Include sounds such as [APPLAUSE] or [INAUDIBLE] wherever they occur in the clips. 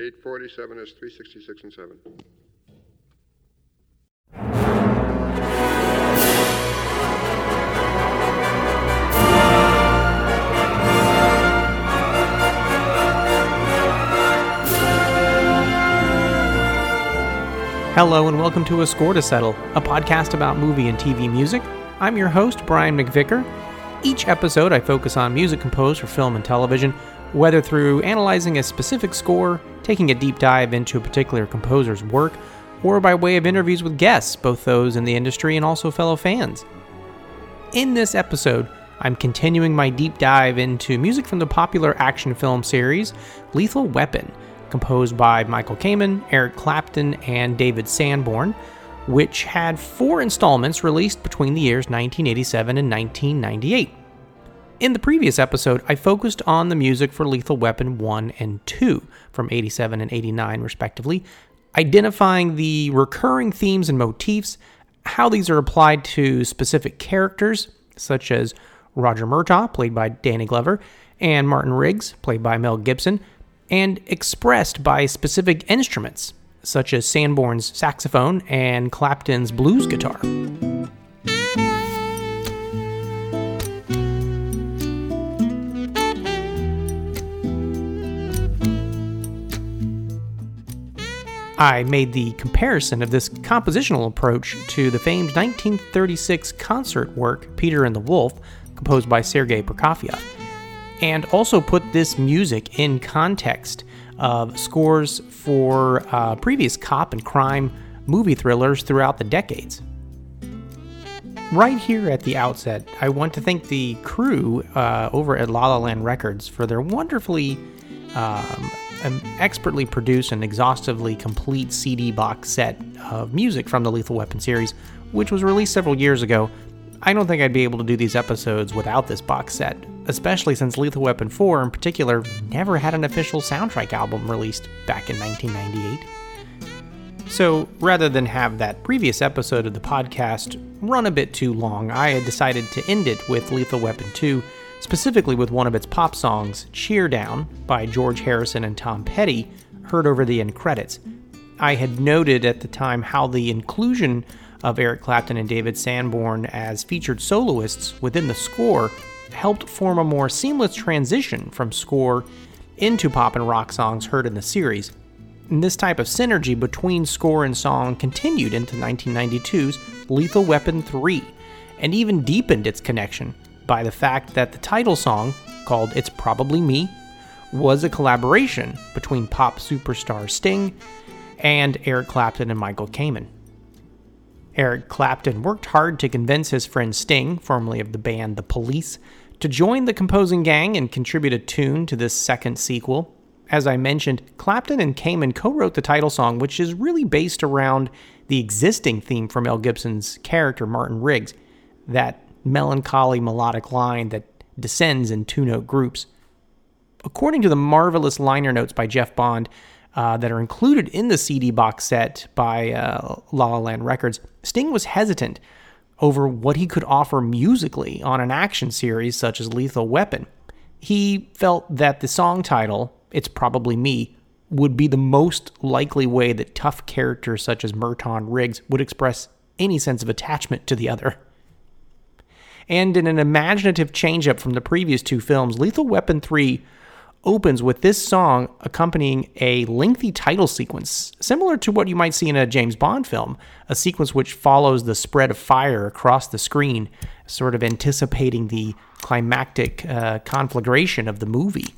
847 is 366 and 7. Hello and welcome to A Score to Settle, a podcast about movie and TV music. I'm your host, Brian McVicker. Each episode, I focus on music composed for film and television, whether through analyzing a specific score, taking a deep dive into a particular composer's work, or by way of interviews with guests, both those in the industry and also fellow fans. In this episode, I'm continuing my deep dive into music from the popular action film series Lethal Weapon, composed by Michael Kamen, Eric Clapton, and David Sanborn, which had four installments released between the years 1987 and 1998. In the previous episode, I focused on the music for Lethal Weapon 1 and 2 from 87 and 89, respectively, identifying the recurring themes and motifs, how these are applied to specific characters, such as Roger Murtaugh, played by Danny Glover, and Martin Riggs, played by Mel Gibson, and expressed by specific instruments, such as Sanborn's saxophone and Clapton's blues guitar. I made the comparison of this compositional approach to the famed 1936 concert work Peter and the Wolf, composed by Sergei Prokofiev, and also put this music in context of scores for uh, previous cop and crime movie thrillers throughout the decades. Right here at the outset, I want to thank the crew uh, over at La La Land Records for their wonderfully um, expertly produced and exhaustively complete CD box set of music from the Lethal Weapon series, which was released several years ago. I don't think I'd be able to do these episodes without this box set, especially since Lethal Weapon 4 in particular never had an official soundtrack album released back in 1998. So, rather than have that previous episode of the podcast run a bit too long, I had decided to end it with Lethal Weapon 2 specifically with one of its pop songs, Cheer Down, by George Harrison and Tom Petty, heard over the end credits. I had noted at the time how the inclusion of Eric Clapton and David Sanborn as featured soloists within the score helped form a more seamless transition from score into pop and rock songs heard in the series. And this type of synergy between score and song continued into 1992's Lethal Weapon 3 and even deepened its connection by the fact that the title song, called It's Probably Me, was a collaboration between pop superstar Sting and Eric Clapton and Michael Kamen. Eric Clapton worked hard to convince his friend Sting, formerly of the band The Police, to join the composing gang and contribute a tune to this second sequel. As I mentioned, Clapton and Kamen co wrote the title song, which is really based around the existing theme from Mel Gibson's character, Martin Riggs, that melancholy melodic line that descends in two note groups. According to the marvelous liner notes by Jeff Bond uh, that are included in the CD box set by uh, La La Land Records, Sting was hesitant over what he could offer musically on an action series such as Lethal Weapon. He felt that the song title, It's Probably Me, would be the most likely way that tough characters such as Martin Riggs would express any sense of attachment to the other. And in an imaginative changeup from the previous two films, Lethal Weapon 3 opens with this song accompanying a lengthy title sequence, similar to what you might see in a James Bond film, a sequence which follows the spread of fire across the screen, sort of anticipating the climactic uh, conflagration of the movie.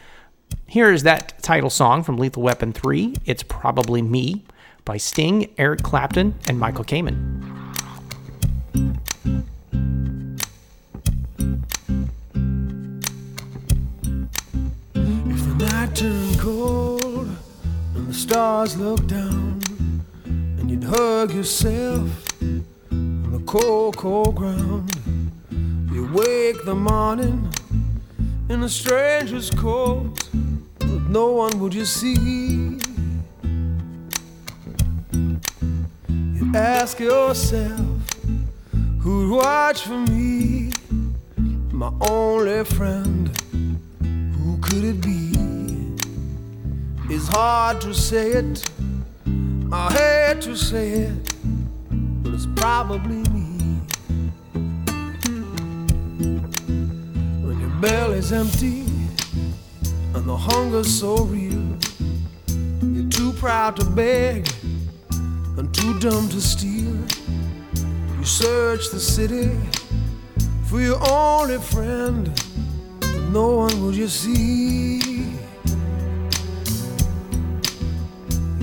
Here is that title song from Lethal Weapon 3, It's Probably Me, by Sting, Eric Clapton, and Michael Kamen. Turn cold and the stars look down, and you'd hug yourself on the cold, cold ground. You wake the morning in a stranger's coat, but no one would you see. You ask yourself, who'd watch for me? My only friend, who could it be? It's hard to say it, I hate to say it, but it's probably me. When your belly's empty and the hunger's so real, you're too proud to beg and too dumb to steal. You search the city for your only friend, but no one will you see.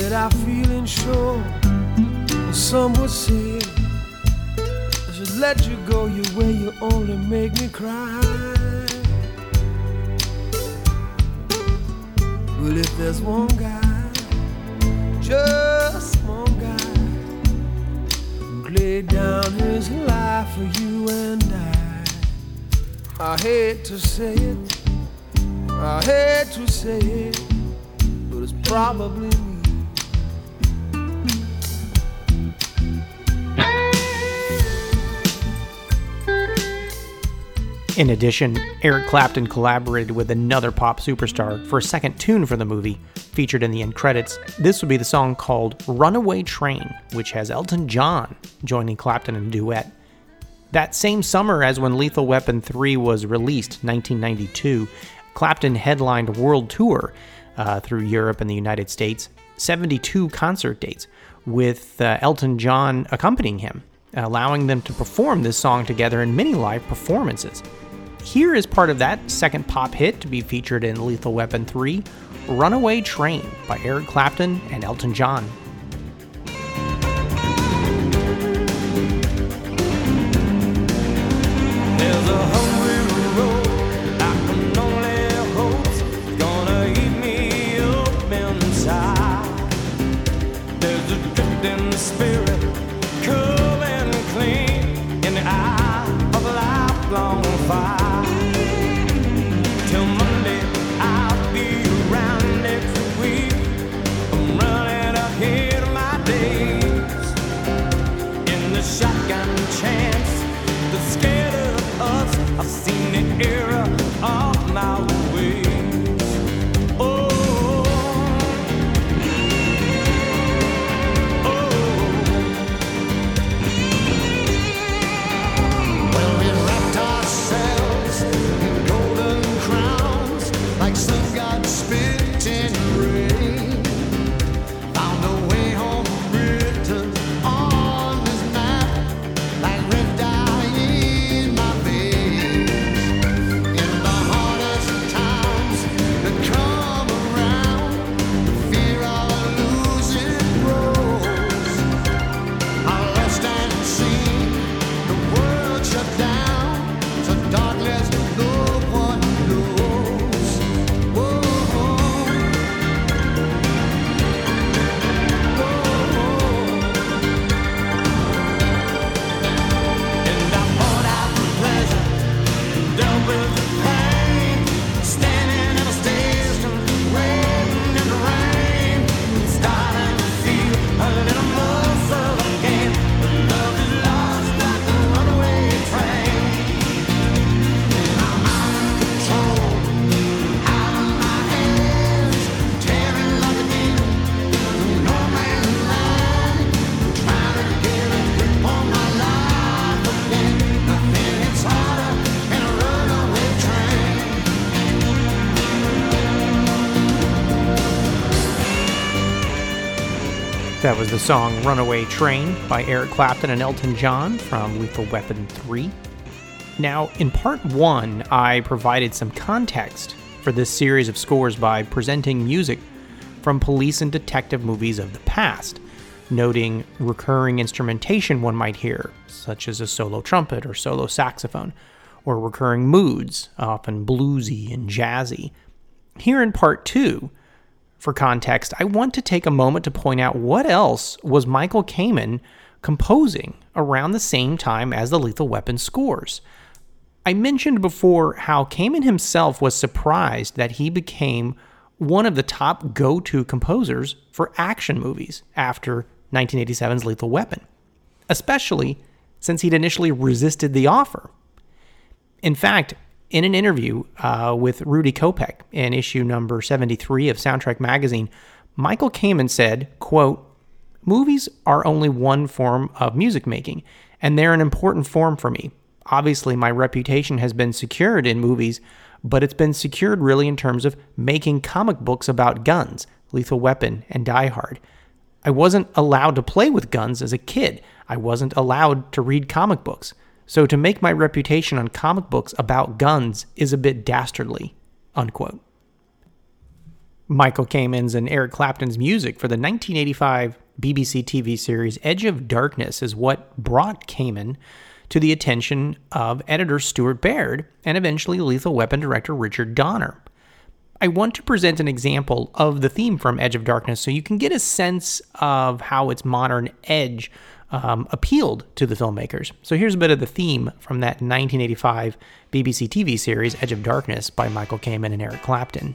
that I feeling sure. Some would say I should let you go your way. You only make me cry. Well, if there's one guy, just one guy, who laid down his life for you and I, I hate to say it, I hate to say it, but it's probably In addition, Eric Clapton collaborated with another pop superstar for a second tune for the movie, featured in the end credits. This would be the song called Runaway Train, which has Elton John joining Clapton in a duet. That same summer as when Lethal Weapon 3 was released, 1992, Clapton headlined a world tour uh, through Europe and the United States, 72 concert dates, with uh, Elton John accompanying him, allowing them to perform this song together in many live performances. Here is part of that second pop hit to be featured in Lethal Weapon 3 Runaway Train by Eric Clapton and Elton John. That was the song Runaway Train by Eric Clapton and Elton John from Lethal Weapon 3. Now, in part one, I provided some context for this series of scores by presenting music from police and detective movies of the past, noting recurring instrumentation one might hear, such as a solo trumpet or solo saxophone, or recurring moods, often bluesy and jazzy. Here in part two, For context, I want to take a moment to point out what else was Michael Kamen composing around the same time as the Lethal Weapon scores. I mentioned before how Kamen himself was surprised that he became one of the top go to composers for action movies after 1987's Lethal Weapon, especially since he'd initially resisted the offer. In fact, in an interview uh, with Rudy Koppl in issue number 73 of Soundtrack Magazine, Michael Kamen said, quote, Movies are only one form of music making, and they're an important form for me. Obviously, my reputation has been secured in movies, but it's been secured really in terms of making comic books about guns, Lethal Weapon, and Die Hard. I wasn't allowed to play with guns as a kid. I wasn't allowed to read comic books. So to make my reputation on comic books about guns is a bit dastardly. Unquote. Michael Kamen's and Eric Clapton's music for the 1985 BBC TV series Edge of Darkness is what brought Kamen to the attention of editor Stuart Baird and eventually Lethal Weapon director Richard Donner. I want to present an example of the theme from Edge of Darkness so you can get a sense of how its modern edge um, appealed to the filmmakers. So here's a bit of the theme from that 1985 BBC TV series Edge of Darkness by Michael Kamen and Eric Clapton.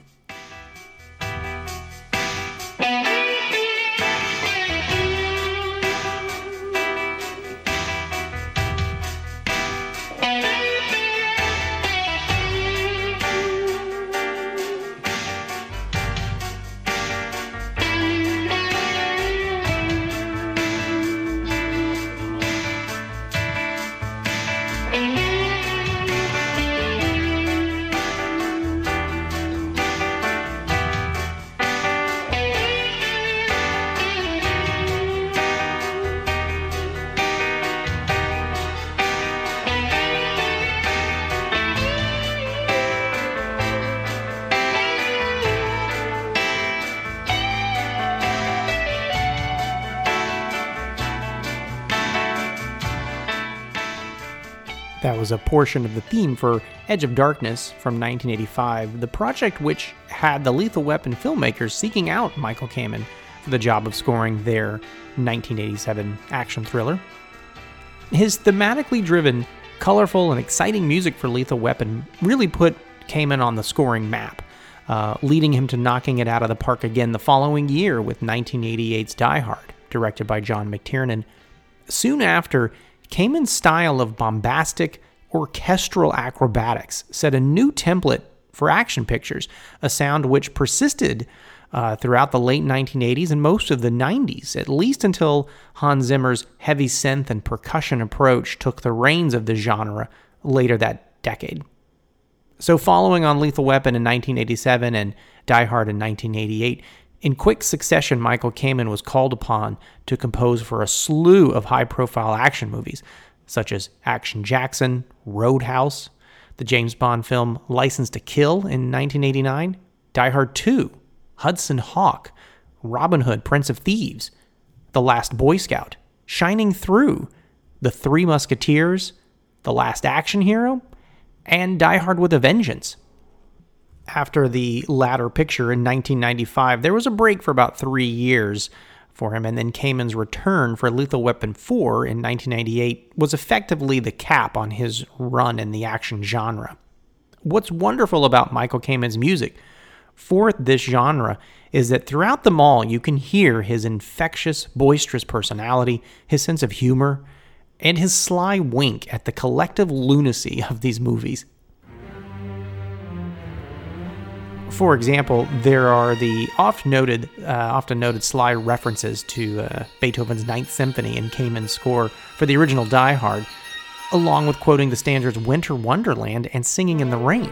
That was a portion of the theme for Edge of Darkness from 1985, the project which had the Lethal Weapon filmmakers seeking out Michael Kamen for the job of scoring their 1987 action thriller. His thematically driven, colorful, and exciting music for Lethal Weapon really put Kamen on the scoring map, uh, leading him to knocking it out of the park again the following year with 1988's Die Hard, directed by John McTiernan. Soon after, Kamen's style of bombastic, orchestral acrobatics set a new template for action pictures, a sound which persisted uh, throughout the late 1980s and most of the 90s, at least until Hans Zimmer's heavy synth and percussion approach took the reins of the genre later that decade. So, following on Lethal Weapon in 1987 and Die Hard in 1988, in quick succession, Michael Kamen was called upon to compose for a slew of high profile action movies, such as Action Jackson, Roadhouse, the James Bond film License to Kill in 1989, Die Hard 2, Hudson Hawk, Robin Hood, Prince of Thieves, The Last Boy Scout, Shining Through, The Three Musketeers, The Last Action Hero, and Die Hard with a Vengeance. After the latter picture in 1995, there was a break for about three years for him, and then Kamen's return for Lethal Weapon 4 in 1998 was effectively the cap on his run in the action genre. What's wonderful about Michael Kamen's music for this genre is that throughout them all you can hear his infectious, boisterous personality, his sense of humor, and his sly wink at the collective lunacy of these movies. For example, there are the oft noted, uh, often noted sly references to uh, Beethoven's Ninth Symphony and Kamen's score for the original Die Hard, along with quoting the standards Winter Wonderland and Singing in the Rain.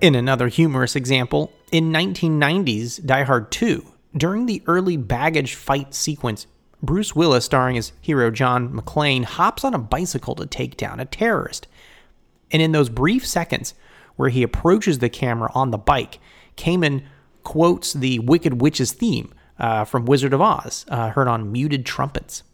In another humorous example, in 1990's Die Hard 2, during the early baggage fight sequence, Bruce Willis, starring as hero John McClane, hops on a bicycle to take down a terrorist. And in those brief seconds, where he approaches the camera on the bike. Kamen quotes the Wicked Witch's theme uh, from Wizard of Oz, uh, heard on muted trumpets.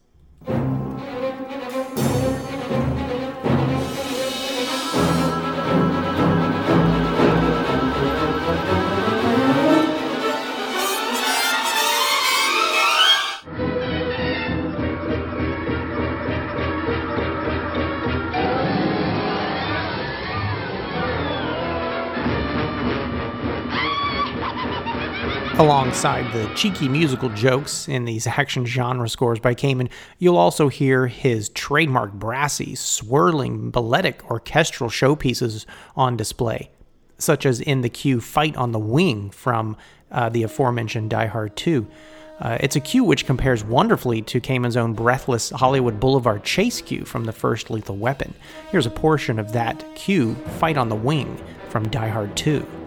Alongside the cheeky musical jokes in these action genre scores by Kamen, you'll also hear his trademark brassy, swirling, balletic orchestral showpieces on display, such as in the cue Fight on the Wing from uh, the aforementioned Die Hard 2. Uh, it's a cue which compares wonderfully to Kamen's own breathless Hollywood Boulevard chase cue from the first Lethal Weapon. Here's a portion of that cue, Fight on the Wing, from Die Hard 2.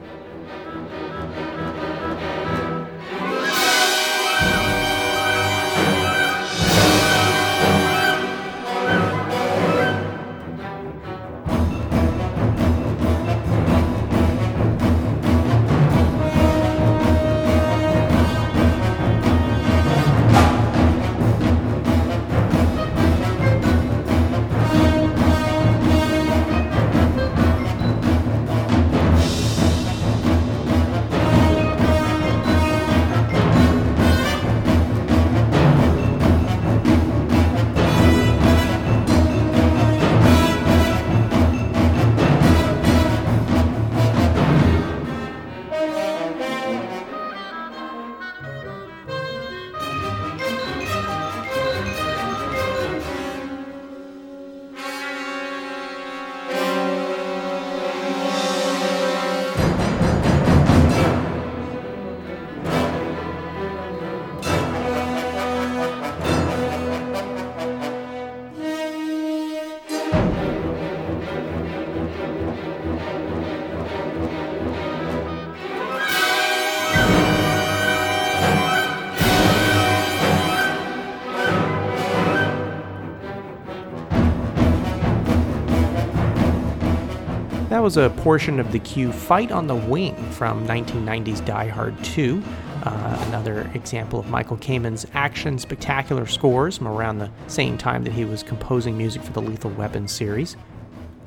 Was a portion of the cue Fight on the Wing from 1990's Die Hard 2, uh, another example of Michael Kamen's action spectacular scores from around the same time that he was composing music for the Lethal Weapon series.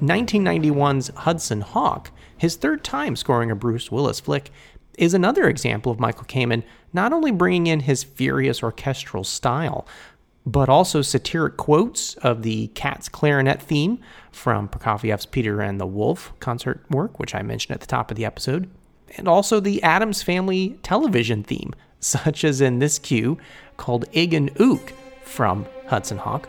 1991's Hudson Hawk, his third time scoring a Bruce Willis flick, is another example of Michael Kamen not only bringing in his furious orchestral style, but also satiric quotes of the Cat's clarinet theme from Prokofiev's Peter and the Wolf concert work, which I mentioned at the top of the episode, and also the Addams Family television theme, [LAUGHS] such as in this cue called Ig and Ook from Hudson Hawk.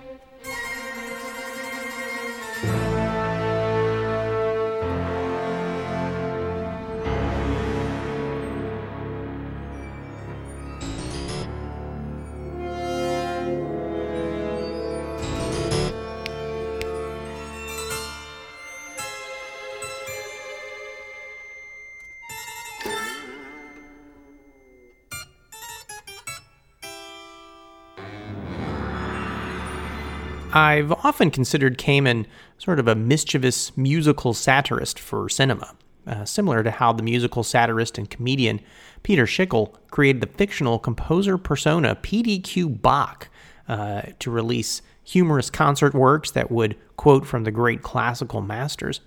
I've often considered Kamen sort of a mischievous musical satirist for cinema, uh, similar to how the musical satirist and comedian Peter Schickele created the fictional composer persona PDQ Bach uh, to release humorous concert works that would quote from the great classical masters.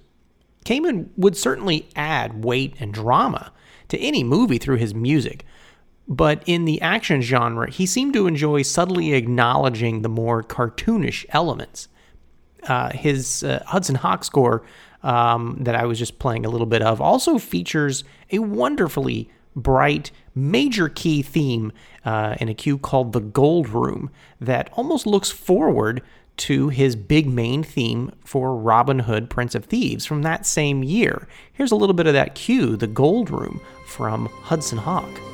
Kamen would certainly add weight and drama to any movie through his music, but in the action genre, he seemed to enjoy subtly acknowledging the more cartoonish elements. Uh, his uh, Hudson Hawk score um, that I was just playing a little bit of also features a wonderfully bright major key theme uh, in a cue called the Gold Room that almost looks forward to his big main theme for Robin Hood, Prince of Thieves from that same year. Here's a little bit of that cue, the Gold Room from Hudson Hawk.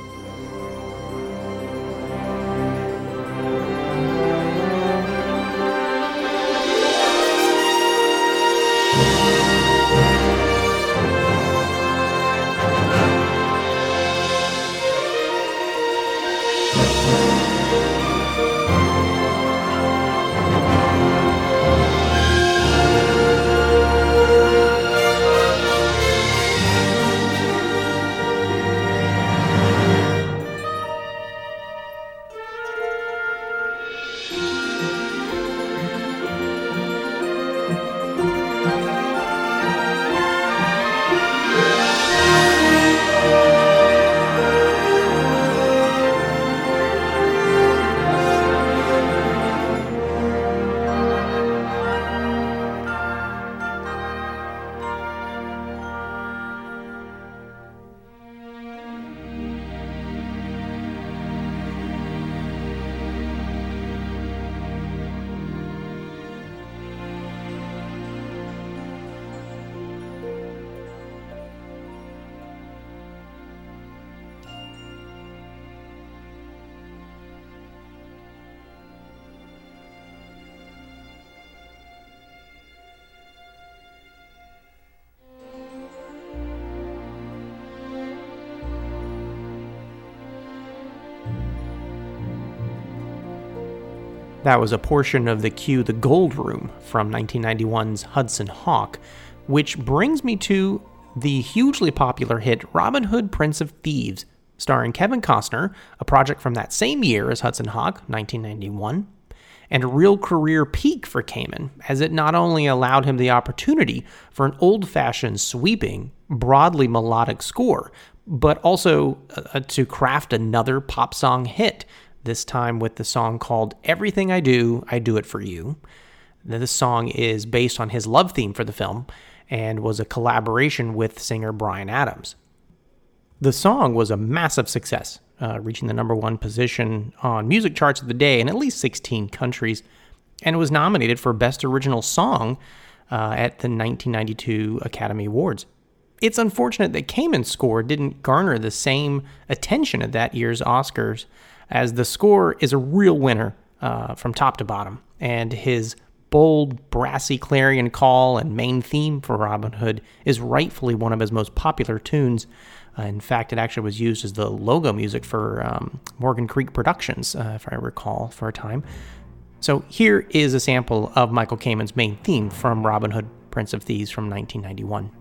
That was a portion of the cue The Gold Room from 1991's Hudson Hawk, which brings me to the hugely popular hit Robin Hood Prince of Thieves, starring Kevin Costner, a project from that same year as Hudson Hawk, 1991, and a real career peak for Kamen, as it not only allowed him the opportunity for an old fashioned, sweeping, broadly melodic score, but also uh, to craft another pop song hit, this time with the song called Everything I Do, I Do It For You. This song is based on his love theme for the film and was a collaboration with singer Bryan Adams. The song was a massive success, uh, reaching the number one position on music charts of the day in at least 16 countries, and was nominated for Best Original Song uh, at the 1992 Academy Awards. It's unfortunate that Kamen's score didn't garner the same attention at that year's Oscars, as the score is a real winner uh, from top to bottom, and his bold, brassy clarion call and main theme for Robin Hood is rightfully one of his most popular tunes. Uh, in fact, it actually was used as the logo music for um, Morgan Creek Productions, uh, if I recall, for a time. So here is a sample of Michael Kamen's main theme from Robin Hood, Prince of Thieves from 1991.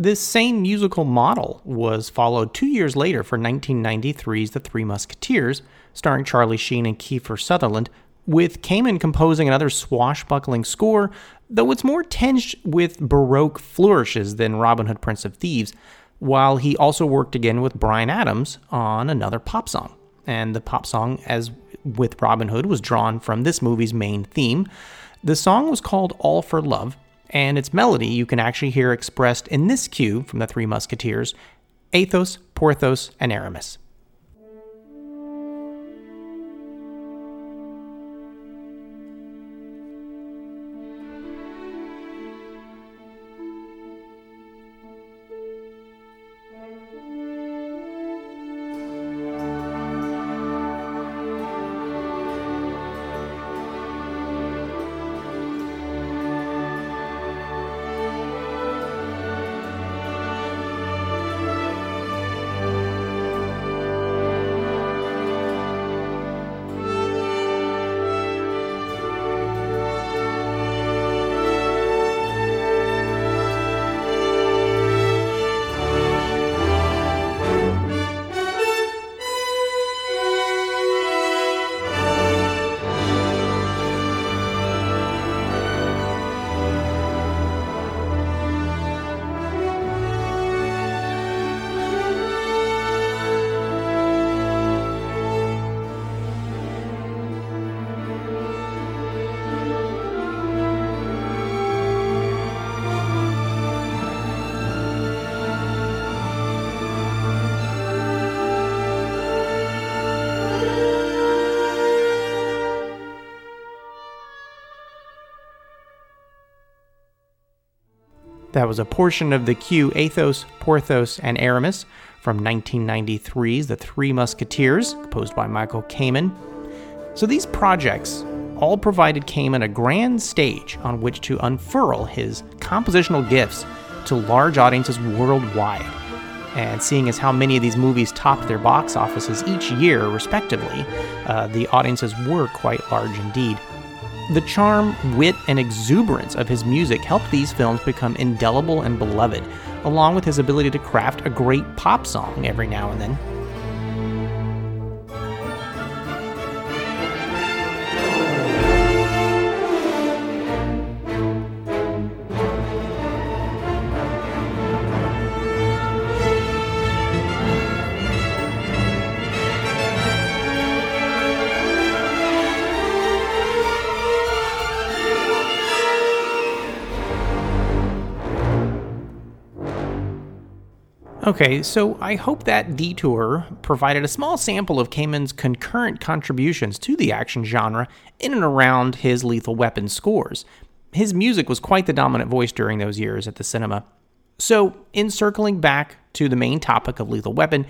This same musical model was followed two years later for 1993's The Three Musketeers, starring Charlie Sheen and Kiefer Sutherland, with Kamen composing another swashbuckling score, though it's more tinged with Baroque flourishes than Robin Hood Prince of Thieves, while he also worked again with Bryan Adams on another pop song. And the pop song, as with Robin Hood, was drawn from this movie's main theme. The song was called All for Love, and its melody you can actually hear expressed in this cue from the Three Musketeers Athos, Porthos, and Aramis. That was a portion of the cue Athos, Porthos, and Aramis from 1993's The Three Musketeers, composed by Michael Kamen. So these projects all provided Kamen a grand stage on which to unfurl his compositional gifts to large audiences worldwide. And seeing as how many of these movies topped their box offices each year, respectively, uh, the audiences were quite large indeed. The charm, wit, and exuberance of his music helped these films become indelible and beloved, along with his ability to craft a great pop song every now and then. Okay, so I hope that detour provided a small sample of Kamen's concurrent contributions to the action genre in and around his Lethal Weapon scores. His music was quite the dominant voice during those years at the cinema. So, in circling back to the main topic of Lethal Weapon,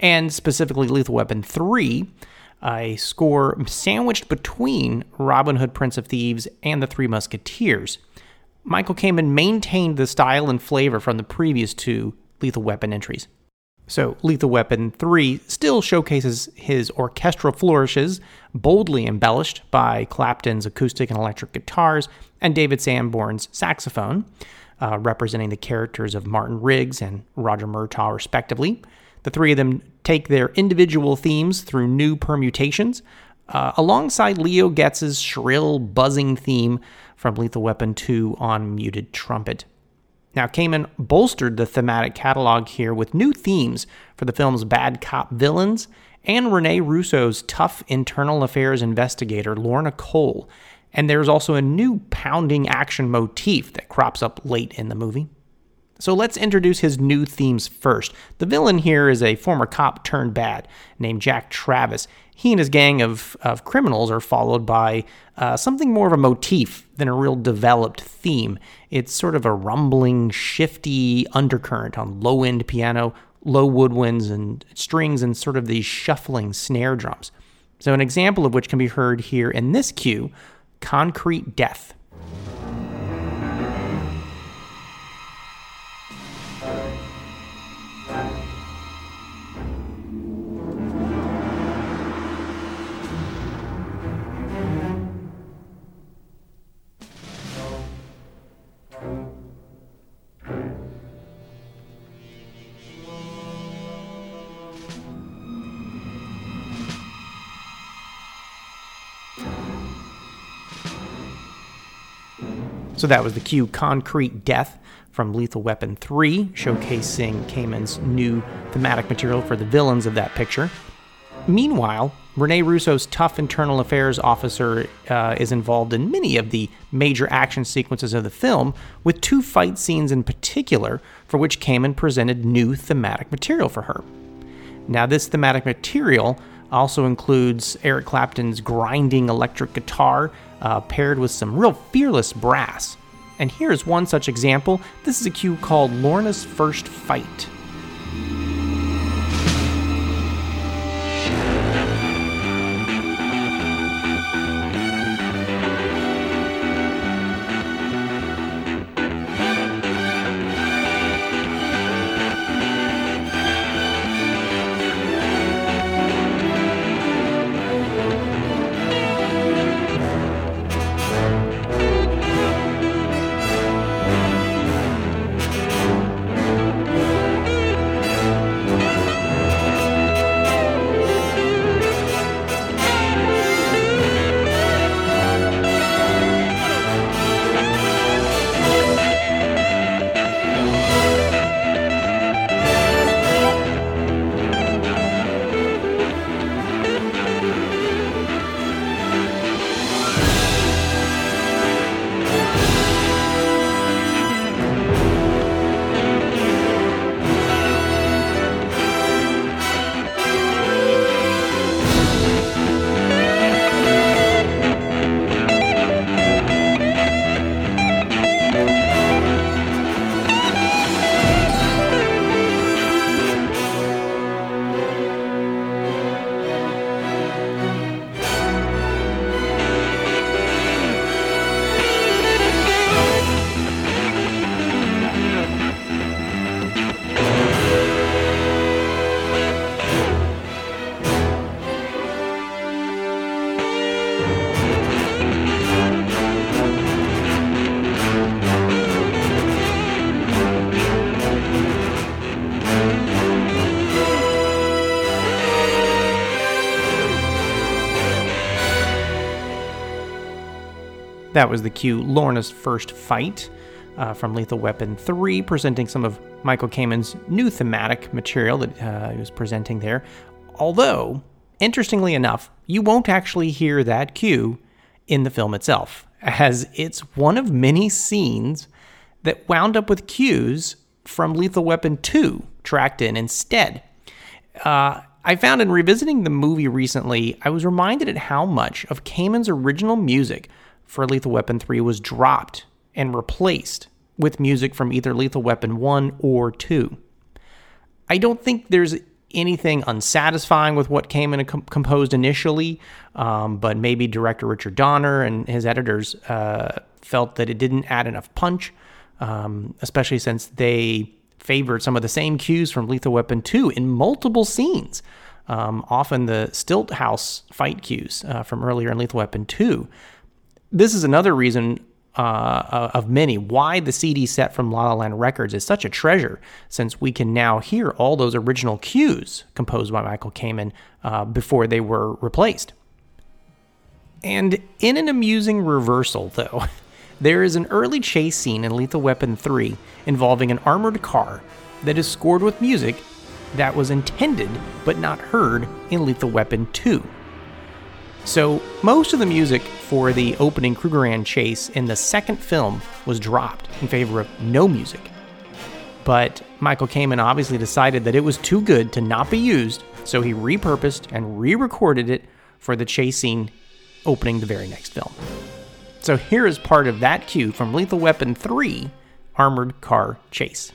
and specifically Lethal Weapon 3, a score sandwiched between Robin Hood, Prince of Thieves, and The Three Musketeers. Michael Kamen maintained the style and flavor from the previous two Lethal Weapon entries. So, Lethal Weapon 3 still showcases his orchestral flourishes, boldly embellished by Clapton's acoustic and electric guitars and David Sanborn's saxophone, uh, representing the characters of Martin Riggs and Roger Murtaugh, respectively. The three of them take their individual themes through new permutations, uh, alongside Leo Getz's shrill, buzzing theme from Lethal Weapon 2 on muted trumpet. Now, Kamen bolstered the thematic catalog here with new themes for the film's bad cop villains and Rene Russo's tough internal affairs investigator, Lorna Cole. And there's also a new pounding action motif that crops up late in the movie. So let's introduce his new themes first. The villain here is a former cop turned bad named Jack Travis. He and his gang of, of criminals are followed by uh, something more of a motif than a real developed theme. It's sort of a rumbling, shifty undercurrent on low end piano, low woodwinds and strings, and sort of these shuffling snare drums. So, an example of which can be heard here in this cue Concrete Death. So that was the cue Concrete Death from Lethal Weapon 3, showcasing Kamen's new thematic material for the villains of that picture. Meanwhile, Rene Russo's tough internal affairs officer uh, is involved in many of the major action sequences of the film, with two fight scenes in particular for which Kamen presented new thematic material for her. Now, this thematic material also includes Eric Clapton's grinding electric guitar uh, paired with some real fearless brass. And here's one such example. This is a cue called Lorna's First Fight. That was the cue Lorna's first fight uh, from Lethal Weapon 3, presenting some of Michael Kamen's new thematic material that uh, he was presenting there. Although, interestingly enough, you won't actually hear that cue in the film itself, as it's one of many scenes that wound up with cues from Lethal Weapon 2 tracked in instead. Uh, I found in revisiting the movie recently, I was reminded at how much of Kamen's original music for Lethal Weapon 3 was dropped and replaced with music from either Lethal Weapon 1 or 2. I don't think there's anything unsatisfying with what Kamen and composed initially, um, but maybe director Richard Donner and his editors uh, felt that it didn't add enough punch, um, especially since they favored some of the same cues from Lethal Weapon 2 in multiple scenes. Um, often the Stilt House fight cues uh, from earlier in Lethal Weapon 2. This is another reason uh, of many why the CD set from La La Land Records is such a treasure, since we can now hear all those original cues composed by Michael Kamen uh, before they were replaced. And in an amusing reversal, though, [LAUGHS] there is an early chase scene in Lethal Weapon 3 involving an armored car that is scored with music that was intended but not heard in Lethal Weapon 2. So, most of the music for the opening Krugerrand chase in the second film was dropped in favor of no music. But Michael Kamen obviously decided that it was too good to not be used, so he repurposed and re recorded it for the chase scene opening the very next film. So, here is part of that cue from Lethal Weapon 3 Armored Car Chase.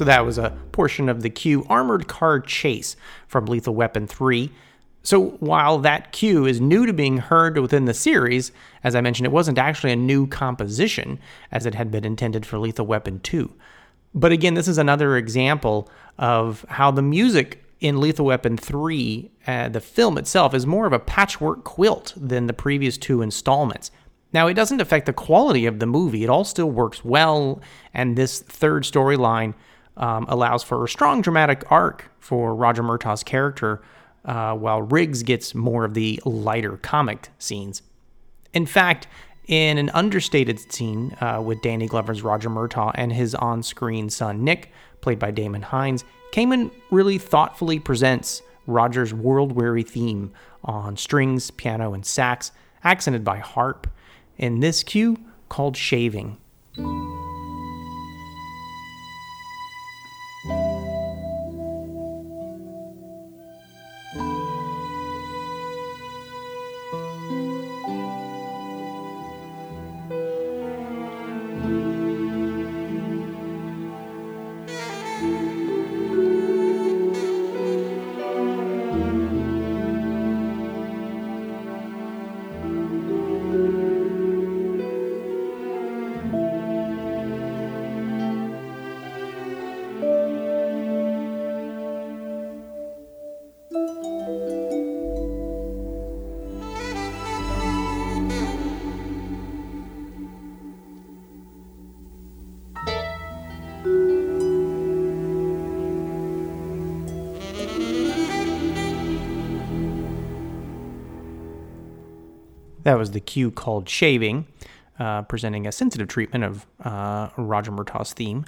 So that was a portion of the cue Armored Car Chase from Lethal Weapon 3. So while that cue is new to being heard within the series, as I mentioned, it wasn't actually a new composition as it had been intended for Lethal Weapon 2. But again, this is another example of how the music in Lethal Weapon 3, uh, the film itself, is more of a patchwork quilt than the previous two installments. Now, it doesn't affect the quality of the movie, it all still works well, and this third storyline um, allows for a strong dramatic arc for Roger Murtaugh's character, uh, while Riggs gets more of the lighter comic scenes. In fact, in an understated scene uh, with Danny Glover's Roger Murtaugh and his on screen son Nick, played by Damon Hines, Kamen really thoughtfully presents Roger's world weary theme on strings, piano, and sax, accented by harp, in this cue called Shaving. Was the cue called Shaving, uh, presenting a sensitive treatment of uh, Roger Murtaugh's theme.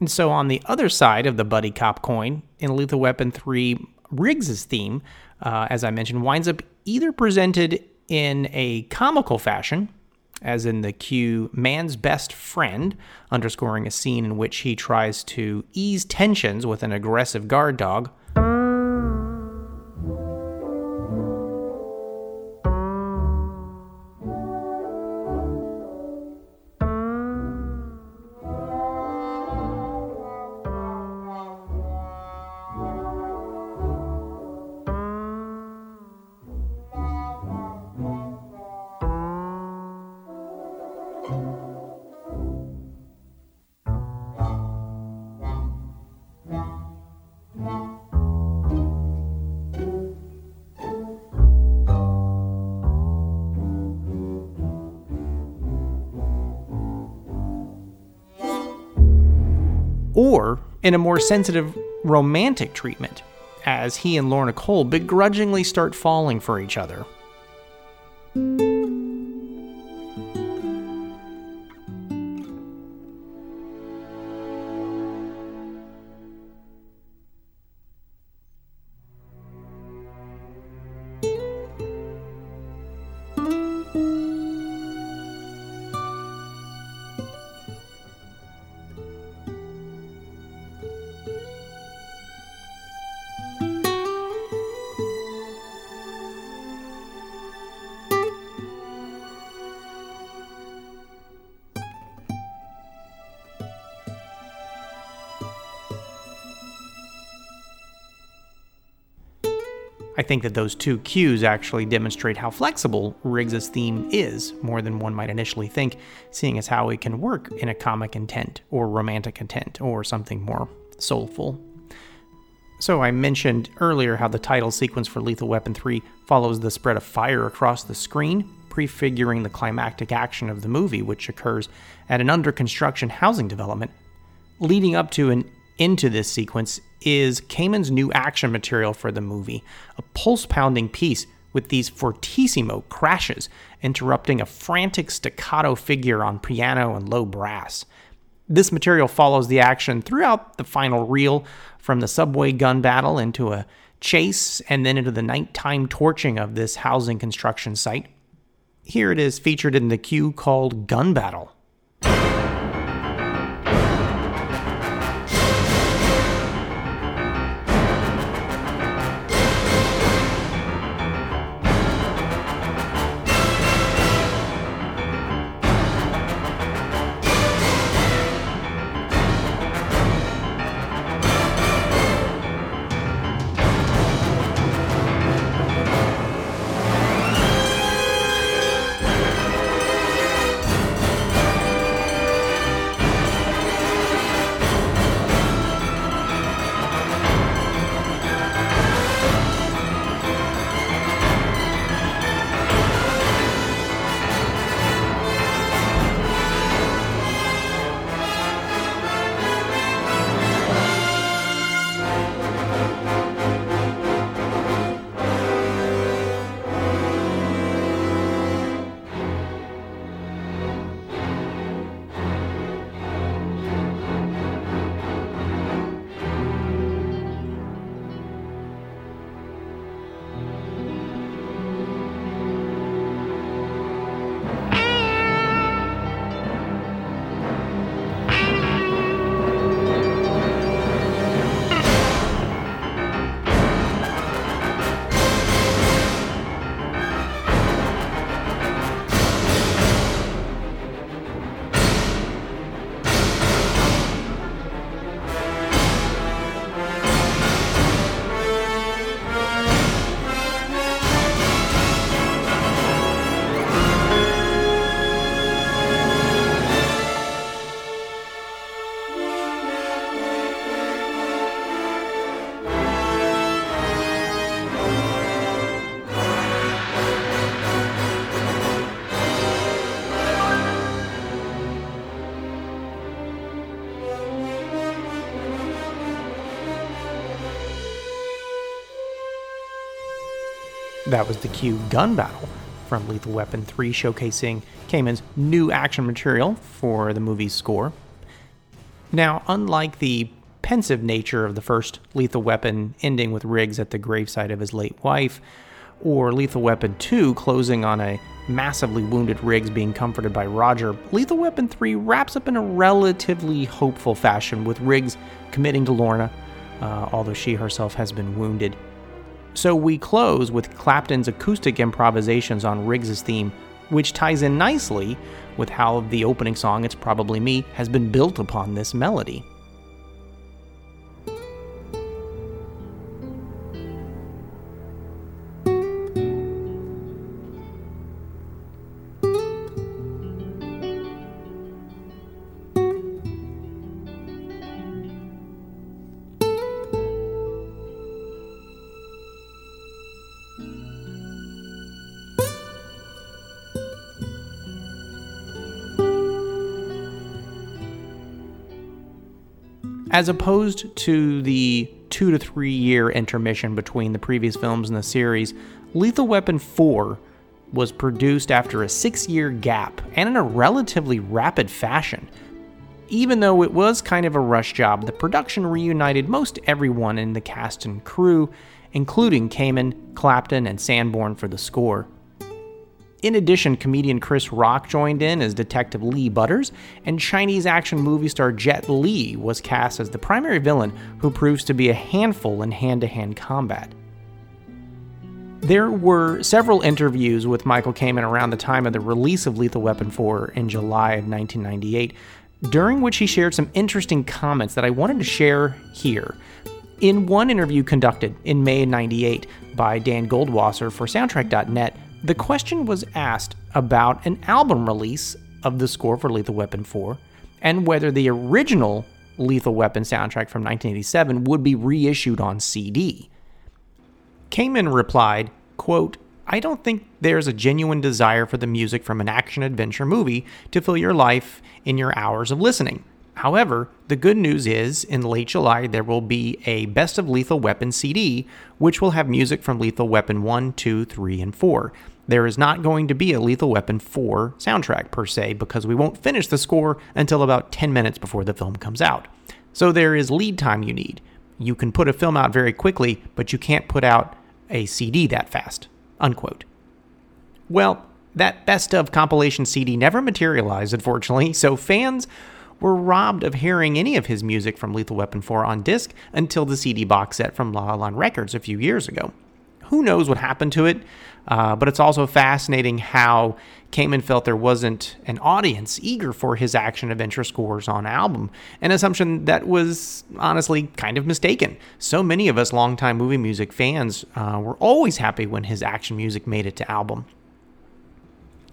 And so on the other side of the buddy cop coin, in Lethal Weapon 3, Riggs's theme, uh, as I mentioned, winds up either presented in a comical fashion, as in the cue man's best friend, underscoring a scene in which he tries to ease tensions with an aggressive guard dog, or in a more sensitive romantic treatment, as he and Lorna Cole begrudgingly start falling for each other. Think that those two cues actually demonstrate how flexible Riggs's theme is, more than one might initially think, seeing as how it can work in a comic intent, or romantic intent, or something more soulful. So, I mentioned earlier how the title sequence for Lethal Weapon 3 follows the spread of fire across the screen, prefiguring the climactic action of the movie, which occurs at an under construction housing development. Leading up to and into this sequence is Kamen's new action material for the movie, a pulse pounding piece with these fortissimo crashes interrupting a frantic staccato figure on piano and low brass. This material follows the action throughout the final reel, from the subway gun battle into a chase and then into the nighttime torching of this housing construction site. Here it is featured in the cue called Gun Battle. That was the cue Gun Battle, from Lethal Weapon 3, showcasing Kamen's new action material for the movie's score. Now, unlike the pensive nature of the first Lethal Weapon ending with Riggs at the gravesite of his late wife, or Lethal Weapon 2 closing on a massively wounded Riggs being comforted by Roger, Lethal Weapon 3 wraps up in a relatively hopeful fashion with Riggs committing to Lorna, uh, although she herself has been wounded. So we close with Clapton's acoustic improvisations on Riggs' theme, which ties in nicely with how the opening song, It's Probably Me, has been built upon this melody. As opposed to the two to three year intermission between the previous films in the series, Lethal Weapon 4 was produced after a six year gap and in a relatively rapid fashion. Even though it was kind of a rush job, the production reunited most everyone in the cast and crew, including Kamen, Clapton, and Sanborn for the score. In addition, comedian Chris Rock joined in as Detective Lee Butters, and Chinese action movie star Jet Li was cast as the primary villain, who proves to be a handful in hand to hand combat. There were several interviews with Michael Kamen around the time of the release of Lethal Weapon 4 in July of 1998, during which he shared some interesting comments that I wanted to share here. In one interview conducted in May 98 by Dan Goldwasser for Soundtrack.net, the question was asked about an album release of the score for Lethal Weapon 4 and whether the original Lethal Weapon soundtrack from 1987 would be reissued on CD. Kamen replied, quote, I don't think there's a genuine desire for the music from an action adventure movie to fill your life in your hours of listening. However, the good news is in late July there will be a Best of Lethal Weapon CD, which will have music from Lethal Weapon 1, 2, 3, and 4 there is not going to be a Lethal Weapon 4 soundtrack per se because we won't finish the score until about 10 minutes before the film comes out. So there is lead time you need. You can put a film out very quickly, but you can't put out a CD that fast. Unquote. Well, that best of compilation CD never materialized, unfortunately, so fans were robbed of hearing any of his music from Lethal Weapon 4 on disc until the CD box set from La La Land Records a few years ago. Who knows what happened to it? Uh, but it's also fascinating how Kamen felt there wasn't an audience eager for his action adventure scores on album, an assumption that was honestly kind of mistaken. So many of us longtime movie music fans uh, were always happy when his action music made it to album.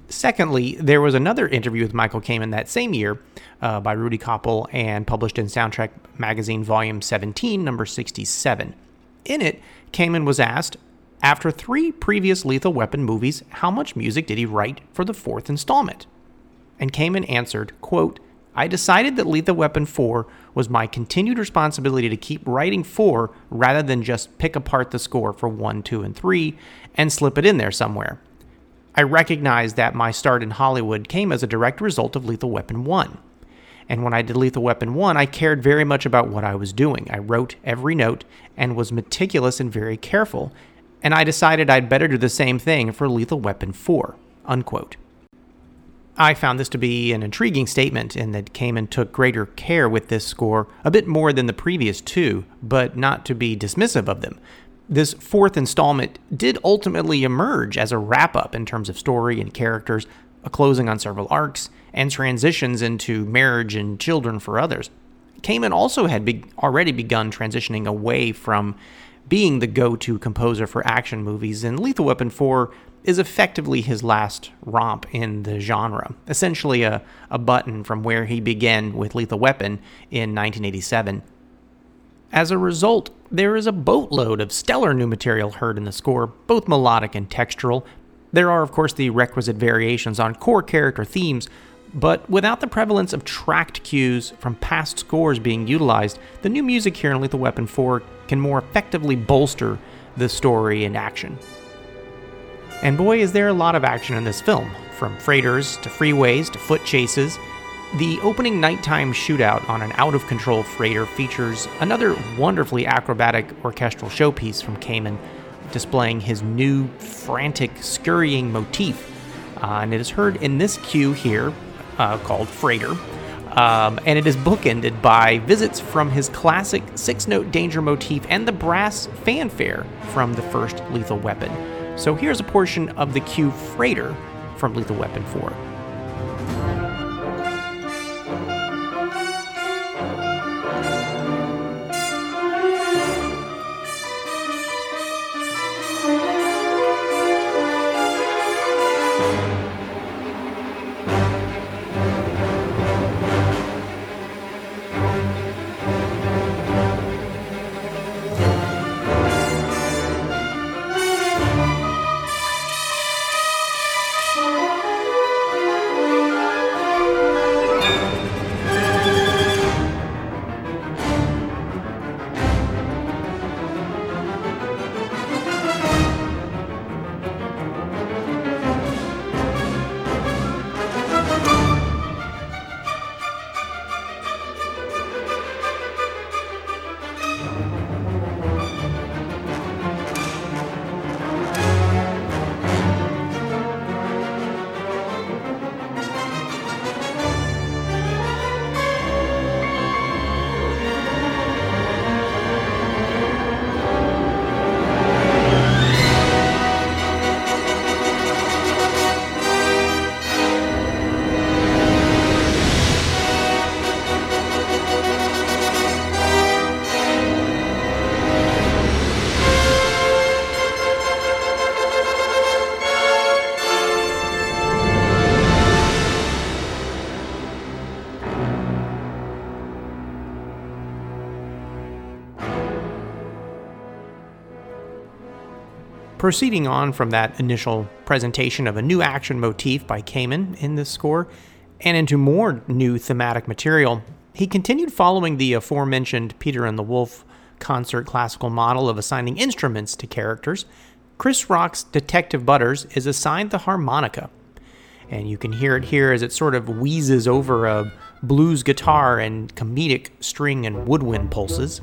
Secondly, there was another interview with Michael Kamen that same year uh, by Rudy Koppl and published in Soundtrack Magazine Volume 17, number 67. In it, Kamen was asked after three previous Lethal Weapon movies, how much music did he write for the fourth installment? And Kamen answered, quote, I decided that Lethal Weapon 4 was my continued responsibility to keep writing 4 rather than just pick apart the score for 1, 2, and 3 and slip it in there somewhere. I recognized that my start in Hollywood came as a direct result of Lethal Weapon 1. And when I did Lethal Weapon 1, I cared very much about what I was doing. I wrote every note and was meticulous and very careful, and I decided I'd better do the same thing for Lethal Weapon 4. Unquote. I found this to be an intriguing statement in that Kamen took greater care with this score, a bit more than the previous two, but not to be dismissive of them. This fourth installment did ultimately emerge as a wrap up in terms of story and characters, a closing on several arcs, and transitions into marriage and children for others. Kamen also had be- already begun transitioning away from being the go to composer for action movies, and Lethal Weapon 4 is effectively his last romp in the genre, essentially a, a button from where he began with Lethal Weapon in 1987. As a result, there is a boatload of stellar new material heard in the score, both melodic and textural. There are, of course, the requisite variations on core character themes, but without the prevalence of tracked cues from past scores being utilized, the new music here in Lethal Weapon 4 can more effectively bolster the story and action. And boy, is there a lot of action in this film, from freighters to freeways to foot chases. The opening nighttime shootout on an out of control freighter features another wonderfully acrobatic orchestral showpiece from Kamen, displaying his new frantic scurrying motif. Uh, and it is heard in this cue here, uh, called Freighter. Um, and it is bookended by visits from his classic six note danger motif and the brass fanfare from the first Lethal Weapon. So here's a portion of the cue Freighter from Lethal Weapon 4. Proceeding on from that initial presentation of a new action motif by Kamen in this score, and into more new thematic material, he continued following the aforementioned Peter and the Wolf concert classical model of assigning instruments to characters. Chris Rock's Detective Butters is assigned the harmonica, and you can hear it here as it sort of wheezes over a blues guitar and comedic string and woodwind pulses.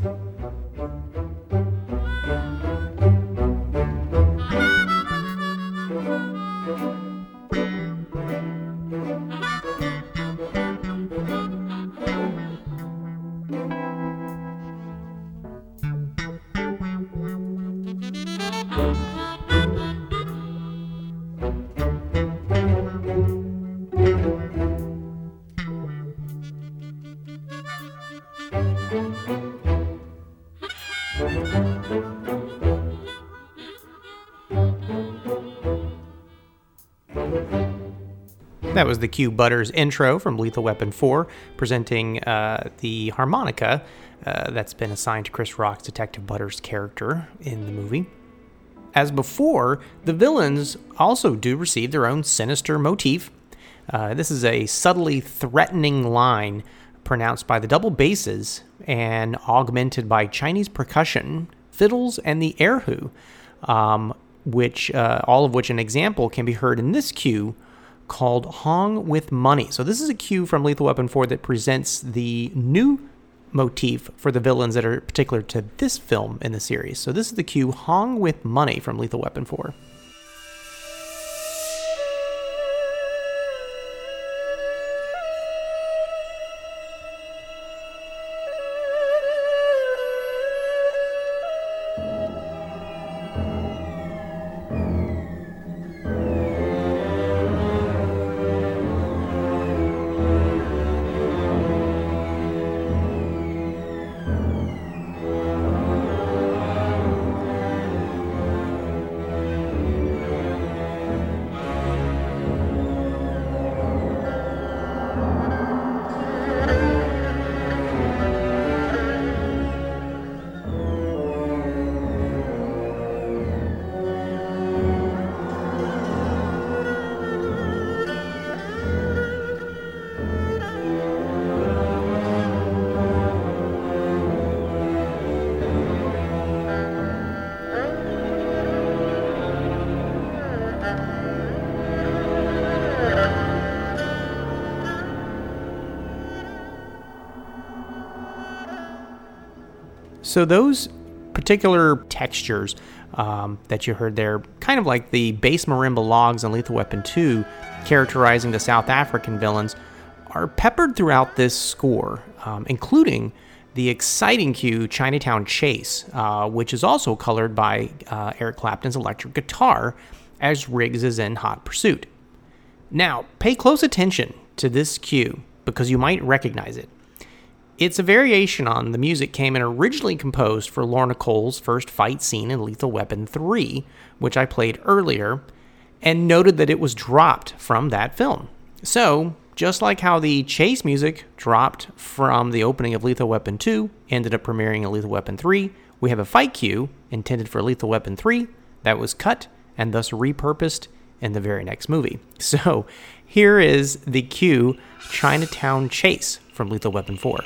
That was the cue Butters intro from Lethal Weapon 4, presenting uh, the harmonica uh, that's been assigned to Chris Rock's Detective Butters character in the movie. As before, the villains also do receive their own sinister motif. Uh, this is a subtly threatening line pronounced by the double basses and augmented by Chinese percussion, fiddles, and the erhu, um, which uh, all of which an example can be heard in this cue called Hong with Money. So this is a cue from Lethal Weapon 4 that presents the new motif for the villains that are particular to this film in the series. So this is the cue Hong with Money from Lethal Weapon 4. So those particular textures um, that you heard there, kind of like the bass marimba logs in Lethal Weapon 2, characterizing the South African villains, are peppered throughout this score, um, including the exciting cue Chinatown Chase, uh, which is also colored by uh, Eric Clapton's electric guitar as Riggs is in hot pursuit. Now, pay close attention to this cue because you might recognize it. It's a variation on the music Kamen originally composed for Lorna Cole's first fight scene in Lethal Weapon 3, which I played earlier, and noted that it was dropped from that film. So, just like how the chase music dropped from the opening of Lethal Weapon 2, ended up premiering in Lethal Weapon 3, we have a fight cue intended for Lethal Weapon 3 that was cut and thus repurposed in the very next movie. [LAUGHS] So, here is the cue Chinatown Chase from Lethal Weapon 4.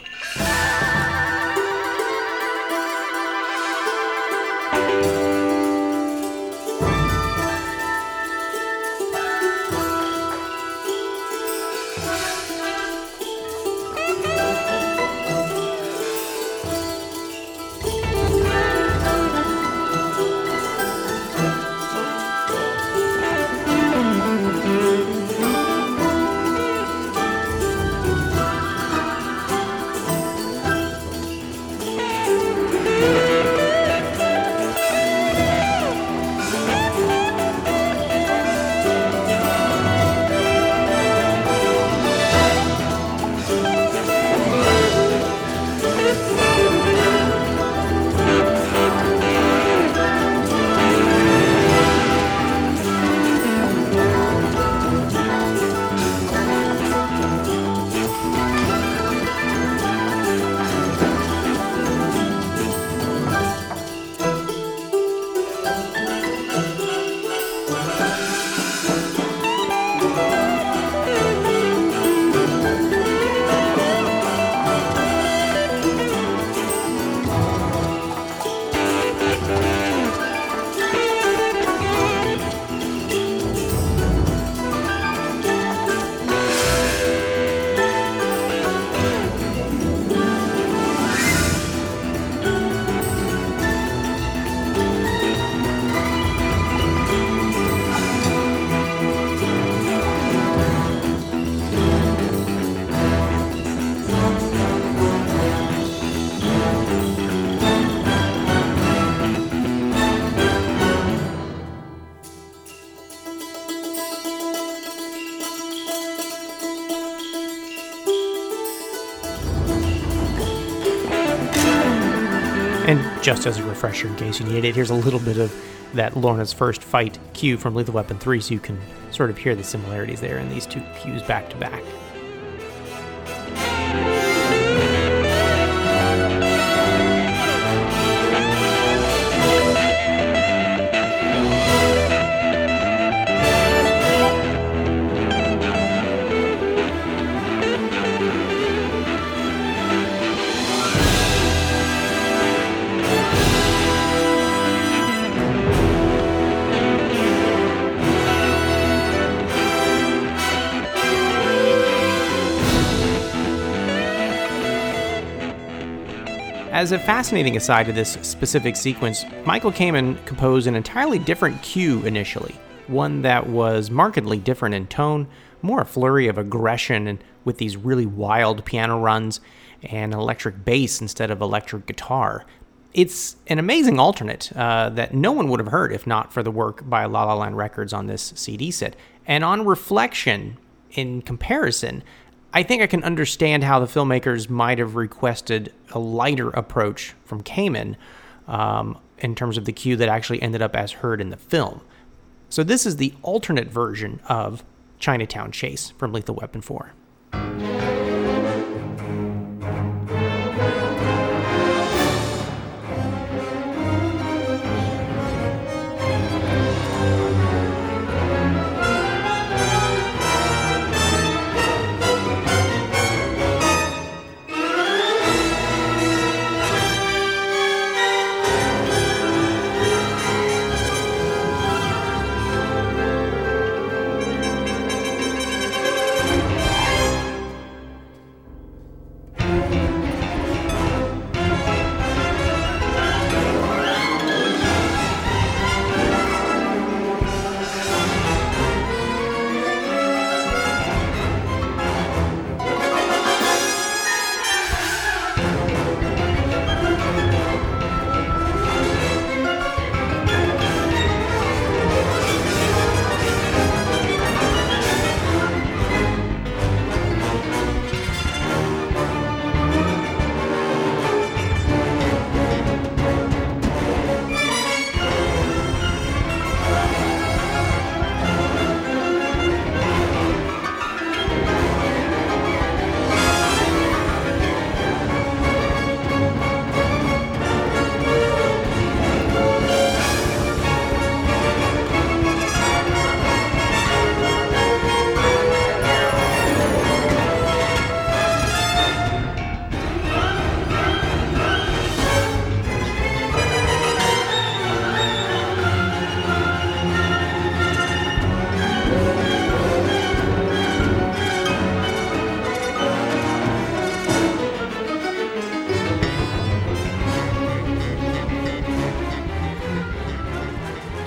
Just as a refresher, in case you need it, here's a little bit of that Lorna's first fight cue from Lethal Weapon 3 so you can sort of hear the similarities there in these two cues back to back. As a fascinating aside to this specific sequence, Michael Kamen composed an entirely different cue initially, one that was markedly different in tone, more a flurry of aggression and with these really wild piano runs and electric bass instead of electric guitar. It's an amazing alternate uh, that no one would have heard if not for the work by La La Land Records on this CD set. And on reflection, in comparison, I think I can understand how the filmmakers might have requested a lighter approach from Kamen um, in terms of the cue that actually ended up as heard in the film. So this is the alternate version of Chinatown Chase from Lethal Weapon 4.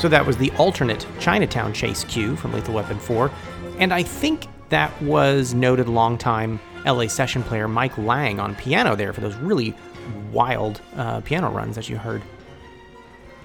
So that was the alternate Chinatown chase cue from Lethal Weapon 4, and I think that was noted longtime LA session player Mike Lang on piano there for those really wild uh, piano runs that you heard.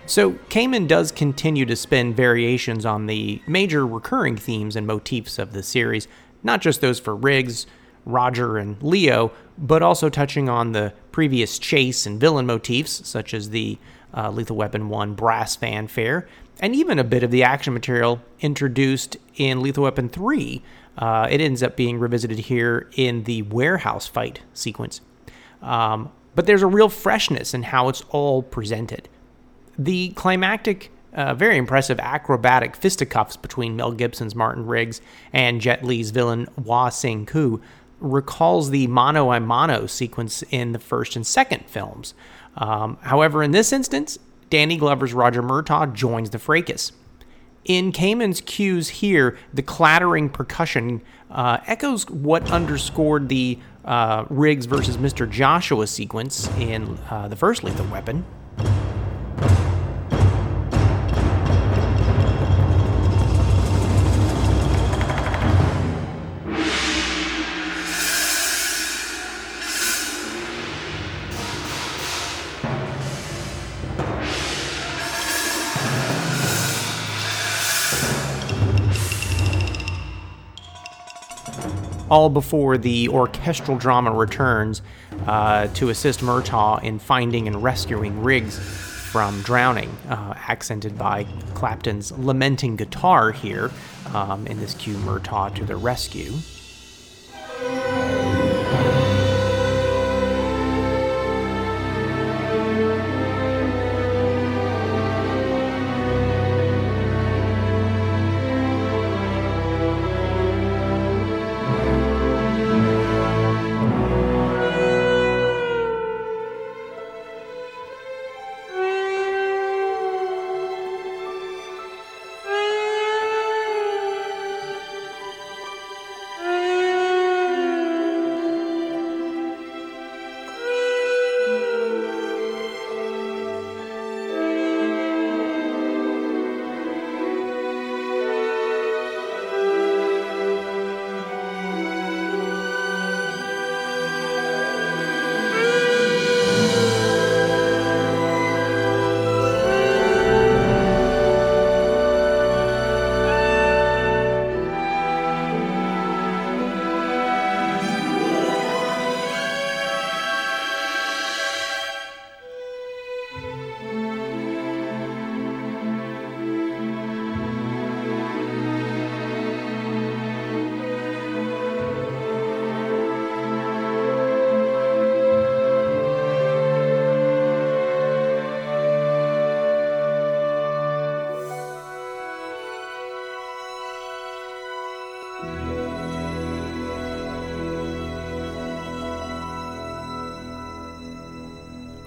So, Kamen does continue to spin variations on the major recurring themes and motifs of the series, not just those for Riggs, Roger, and Leo, but also touching on the previous chase and villain motifs, such as the uh, Lethal Weapon 1 brass fanfare, and even a bit of the action material introduced in Lethal Weapon 3. Uh, it ends up being revisited here in the warehouse fight sequence. Um, but there's a real freshness in how it's all presented. The climactic, uh, very impressive acrobatic fisticuffs between Mel Gibson's Martin Riggs and Jet Li's villain Wah Sing Ku recalls the mano a mano sequence in the first and second films. Um, however, in this instance, Danny Glover's Roger Murtaugh joins the fracas. In Kamen's cues here, the clattering percussion uh, echoes what underscored the uh, Riggs versus Mr. Joshua sequence in uh, the first Lethal Weapon. All before the orchestral drama returns uh, to assist Murtaugh in finding and rescuing Riggs from drowning, uh, accented by Clapton's lamenting guitar here um, in this cue Murtaugh to the rescue.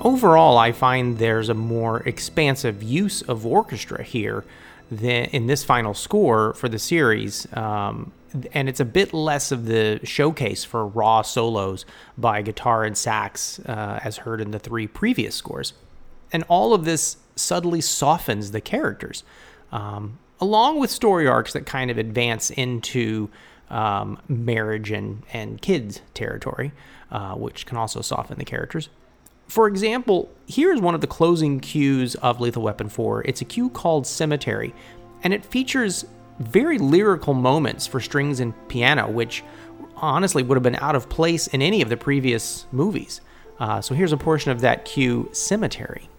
Overall, I find there's a more expansive use of orchestra here than in this final score for the series. Um, and it's a bit less of the showcase for raw solos by guitar and sax uh, as heard in the three previous scores. And all of this subtly softens the characters, um, along with story arcs that kind of advance into um, marriage and, and kids territory, uh, which can also soften the characters. For example, here's one of the closing cues of Lethal Weapon 4. It's a cue called Cemetery, and it features very lyrical moments for strings and piano, which honestly would have been out of place in any of the previous movies. Uh, so here's a portion of that cue, Cemetery.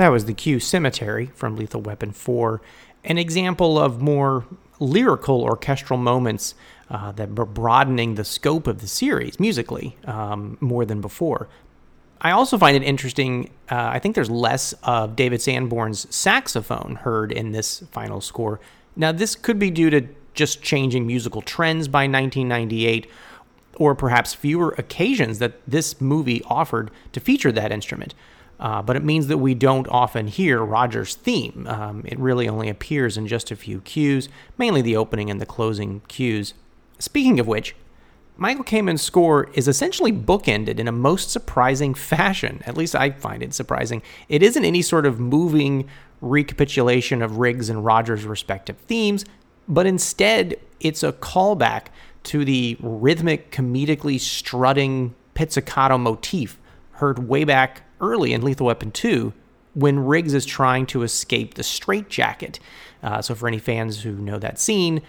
That was the cue Cemetery from Lethal Weapon 4, an example of more lyrical orchestral moments uh, that were broadening the scope of the series musically um, more than before. I also find it interesting. Uh, I think there's less of David Sanborn's saxophone heard in this final score. Now, this could be due to just changing musical trends by 1998, or perhaps fewer occasions that this movie offered to feature that instrument. Uh, but it means that we don't often hear Roger's theme. Um, it really only appears in just a few cues, mainly the opening and the closing cues. Speaking of which, Michael Kamen's score is essentially bookended in a most surprising fashion. At least I find it surprising. It isn't any sort of moving recapitulation of Riggs and Rogers' respective themes, but instead it's a callback to the rhythmic, comedically strutting pizzicato motif heard way back early in Lethal Weapon 2 when Riggs is trying to escape the straitjacket. Uh, so, for any fans who know that scene,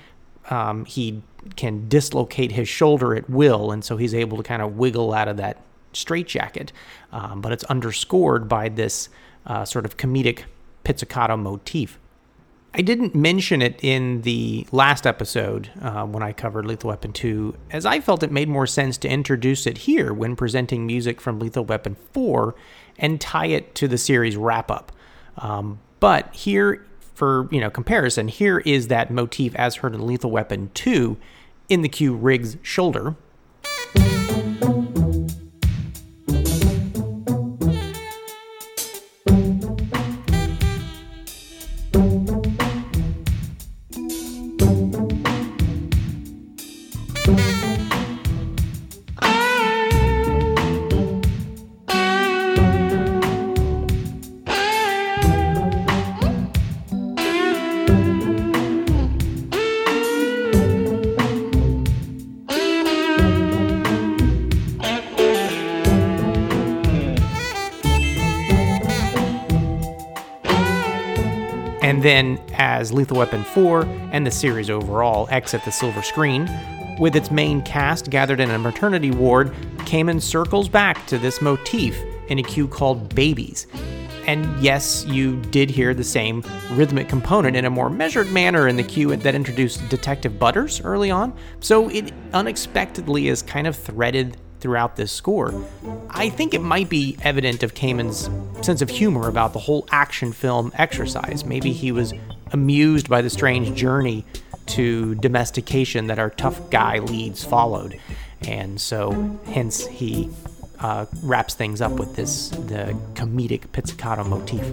um, he can dislocate his shoulder at will, and so he's able to kind of wiggle out of that straitjacket. Um, but it's underscored by this uh, sort of comedic pizzicato motif. I didn't mention it in the last episode uh, when I covered Lethal Weapon 2, as I felt it made more sense to introduce it here when presenting music from Lethal Weapon 4 and tie it to the series wrap up. Um, but here, for you know comparison, here is that motif as heard in Lethal Weapon 2 in the cue Riggs shoulder. And then, as Lethal Weapon 4 and the series overall exit the silver screen, with its main cast gathered in a maternity ward, Kamen circles back to this motif in a cue called Babies. And yes, you did hear the same rhythmic component in a more measured manner in the cue that introduced Detective Butters early on, so it unexpectedly is kind of threaded throughout this score. I think it might be evident of Kamen's sense of humor about the whole action film exercise. Maybe he was amused by the strange journey to domestication that our tough guy leads followed. And so, hence, he uh, wraps things up with this the comedic pizzicato motif.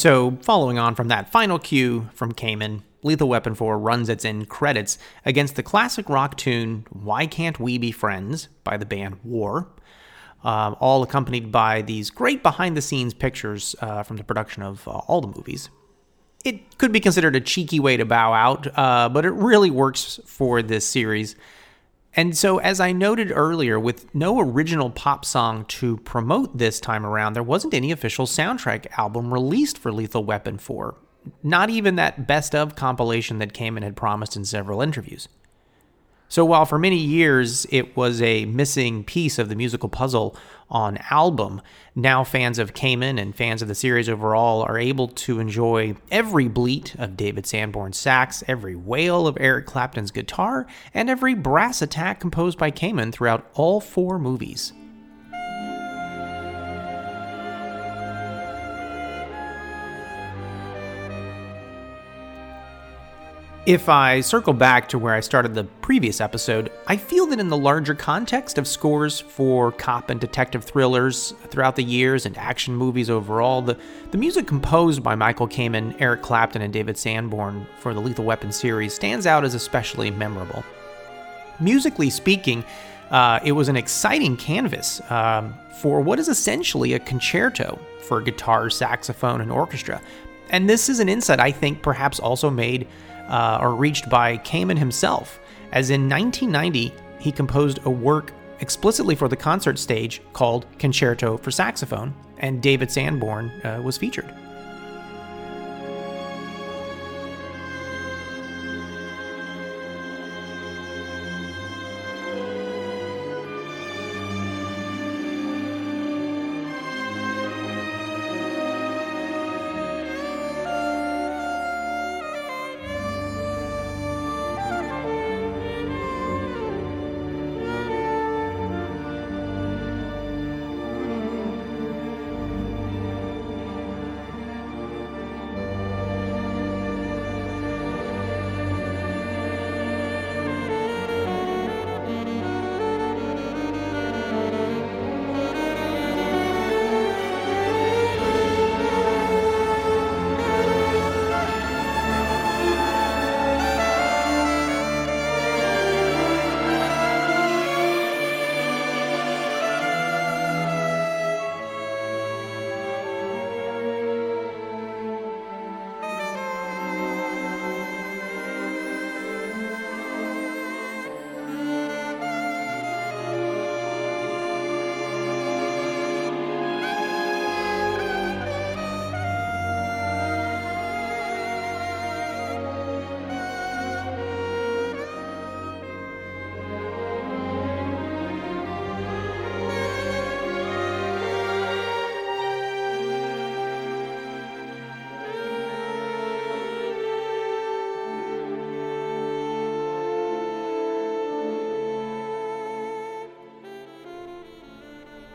So, following on from that final cue from Kamen, Lethal Weapon 4 runs its end credits against the classic rock tune Why Can't We Be Friends by the band War, um, all accompanied by these great behind the scenes pictures uh, from the production of uh, all the movies. It could be considered a cheeky way to bow out, uh, but it really works for this series. And so, as I noted earlier, with no original pop song to promote this time around, there wasn't any official soundtrack album released for Lethal Weapon 4. Not even that best of compilation that Kamen had promised in several interviews. So, while for many years it was a missing piece of the musical puzzle on album, now fans of Kamen and fans of the series overall are able to enjoy every bleat of David Sanborn's sax, every wail of Eric Clapton's guitar, and every brass attack composed by Kamen throughout all four movies. If I circle back to where I started the previous episode, I feel that in the larger context of scores for cop and detective thrillers throughout the years and action movies overall, the, the music composed by Michael Kamen, Eric Clapton, and David Sanborn for the Lethal Weapon series stands out as especially memorable. Musically speaking, uh, it was an exciting canvas um, for what is essentially a concerto for guitar, saxophone, and orchestra. And this is an insight I think perhaps also made uh, or reached by Kamen himself, as in 1990 he composed a work explicitly for the concert stage called Concerto for Saxophone, and David Sanborn uh, was featured.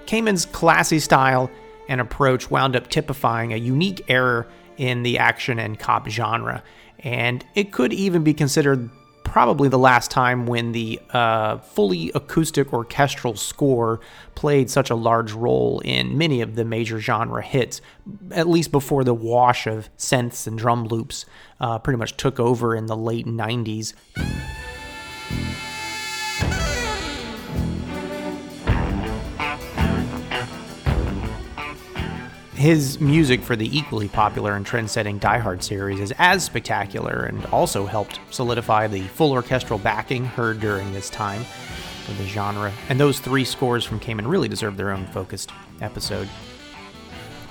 Kamen's classy style and approach wound up typifying a unique era in the action and cop genre, and it could even be considered probably the last time when the uh, fully acoustic orchestral score played such a large role in many of the major genre hits, at least before the wash of synths and drum loops uh, pretty much took over in the late 90s. His music for the equally popular and trend setting Die Hard series is as spectacular and also helped solidify the full orchestral backing heard during this time for the genre. And those three scores from Kamen really deserve their own focused episode.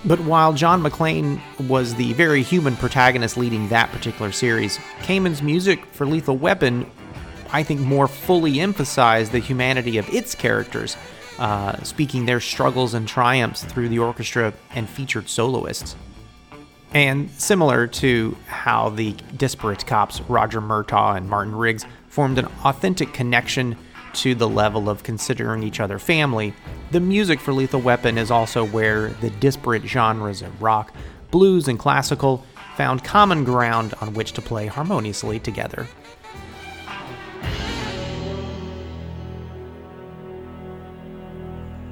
But while John McClane was the very human protagonist leading that particular series, Kamen's music for Lethal Weapon, I think, more fully emphasized the humanity of its characters uh, speaking their struggles and triumphs through the orchestra and featured soloists. And similar to how the disparate cops Roger Murtaugh and Martin Riggs formed an authentic connection to the level of considering each other family, the music for Lethal Weapon is also where the disparate genres of rock, blues, and classical found common ground on which to play harmoniously together.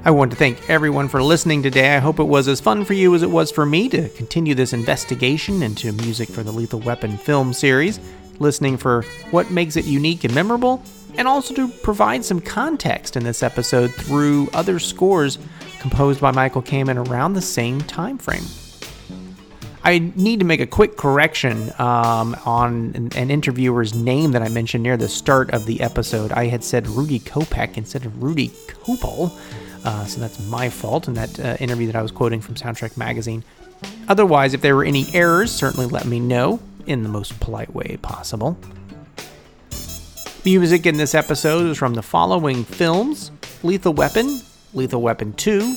I want to thank everyone for listening today. I hope it was as fun for you as it was for me to continue this investigation into music for the Lethal Weapon film series, listening for what makes it unique and memorable, and also to provide some context in this episode through other scores composed by Michael Kamen around the same time frame. I need to make a quick correction um, on an, an, interviewer's name that I mentioned near the start of the episode. I had said Rudy Kopek instead of Rudy Koppl. Uh, so that's my fault in that uh, interview that I was quoting from Soundtrack Magazine. Otherwise, if there were any errors, certainly let me know in the most polite way possible. Music in this episode is from the following films Lethal Weapon, Lethal Weapon 2,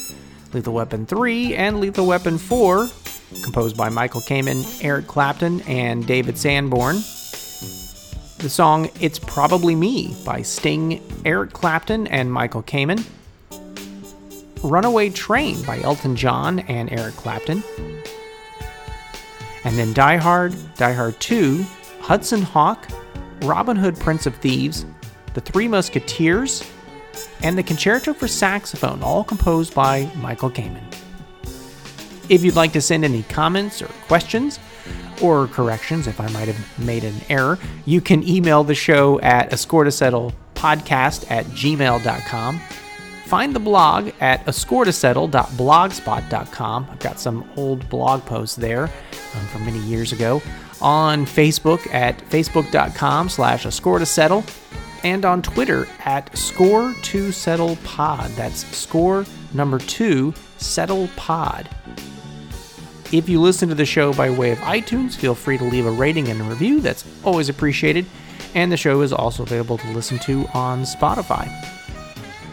Lethal Weapon 3, and Lethal Weapon 4, composed by Michael Kamen, Eric Clapton, and David Sanborn. The song It's Probably Me by Sting, Eric Clapton, and Michael Kamen. Runaway Train by Elton John and Eric Clapton. And then Die Hard, Die Hard 2, Hudson Hawk, Robin Hood Prince of Thieves, The Three Musketeers, and the Concerto for Saxophone, all composed by Michael Kamen. If you'd like to send any comments or questions, or corrections if I might have made an error, you can email the show at a score to settle podcast at gmail.com. Find the blog at a score to settle.blogspot.com. I've got some old blog posts there um, from many years ago. On Facebook at facebook.com slash settle and on Twitter at score to settle pod. That's score number two settle pod. If you listen to the show by way of iTunes, feel free to leave a rating and a review. That's always appreciated. And the show is also available to listen to on Spotify.